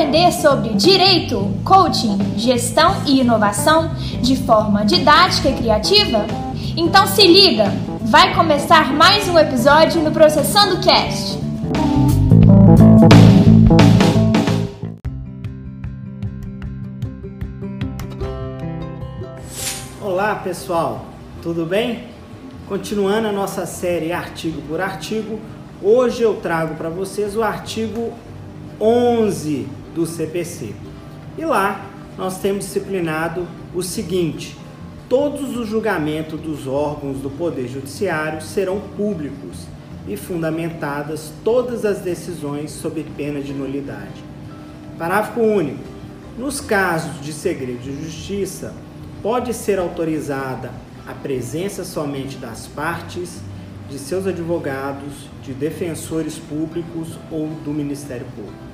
aprender sobre direito, coaching, gestão e inovação de forma didática e criativa? Então se liga, vai começar mais um episódio no Processando Cast. Olá pessoal, tudo bem? Continuando a nossa série artigo por artigo, hoje eu trago para vocês o artigo 11 do CPC. E lá nós temos disciplinado o seguinte: todos os julgamentos dos órgãos do Poder Judiciário serão públicos e fundamentadas todas as decisões sob pena de nulidade. Parágrafo único. Nos casos de segredo de justiça, pode ser autorizada a presença somente das partes, de seus advogados, de defensores públicos ou do Ministério Público.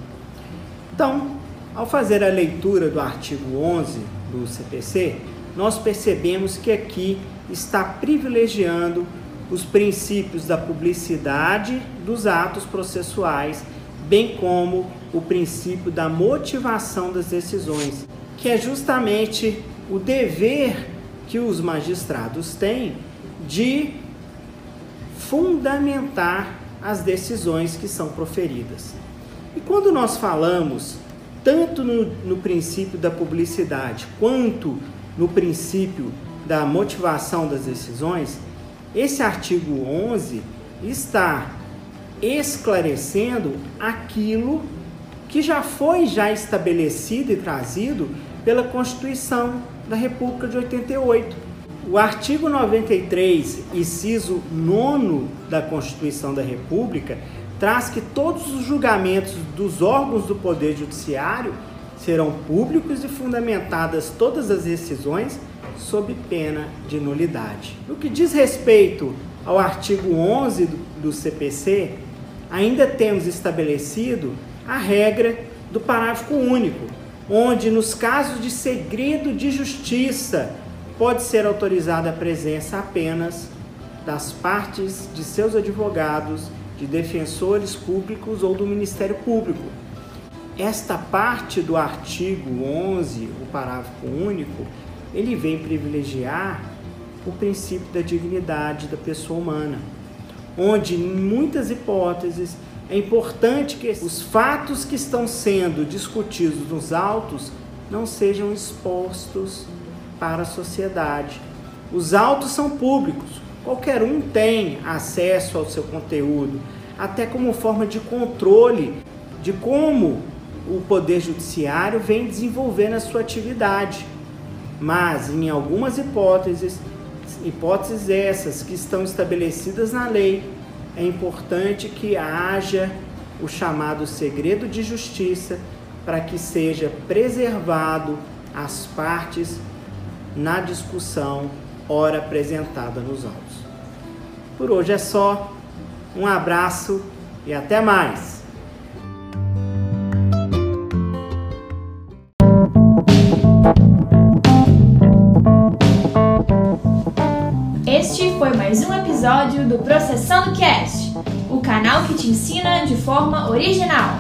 Então, ao fazer a leitura do artigo 11 do CPC, nós percebemos que aqui está privilegiando os princípios da publicidade dos atos processuais, bem como o princípio da motivação das decisões, que é justamente o dever que os magistrados têm de fundamentar as decisões que são proferidas. E quando nós falamos tanto no, no princípio da publicidade quanto no princípio da motivação das decisões, esse artigo 11 está esclarecendo aquilo que já foi já estabelecido e trazido pela Constituição da República de 88. O artigo 93, inciso 9 da Constituição da República, traz que todos os julgamentos dos órgãos do Poder Judiciário serão públicos e fundamentadas todas as decisões sob pena de nulidade. No que diz respeito ao artigo 11 do CPC, ainda temos estabelecido a regra do parágrafo único, onde nos casos de segredo de justiça pode ser autorizada a presença apenas das partes de seus advogados de defensores públicos ou do Ministério Público. Esta parte do artigo 11, o parágrafo único, ele vem privilegiar o princípio da dignidade da pessoa humana, onde em muitas hipóteses é importante que os fatos que estão sendo discutidos nos autos não sejam expostos para a sociedade. Os autos são públicos, Qualquer um tem acesso ao seu conteúdo, até como forma de controle de como o Poder Judiciário vem desenvolvendo a sua atividade. Mas, em algumas hipóteses, hipóteses essas que estão estabelecidas na lei, é importante que haja o chamado segredo de justiça para que seja preservado as partes na discussão ora apresentada nos autos. Por hoje é só. Um abraço e até mais. Este foi mais um episódio do Processando Cast, o canal que te ensina de forma original.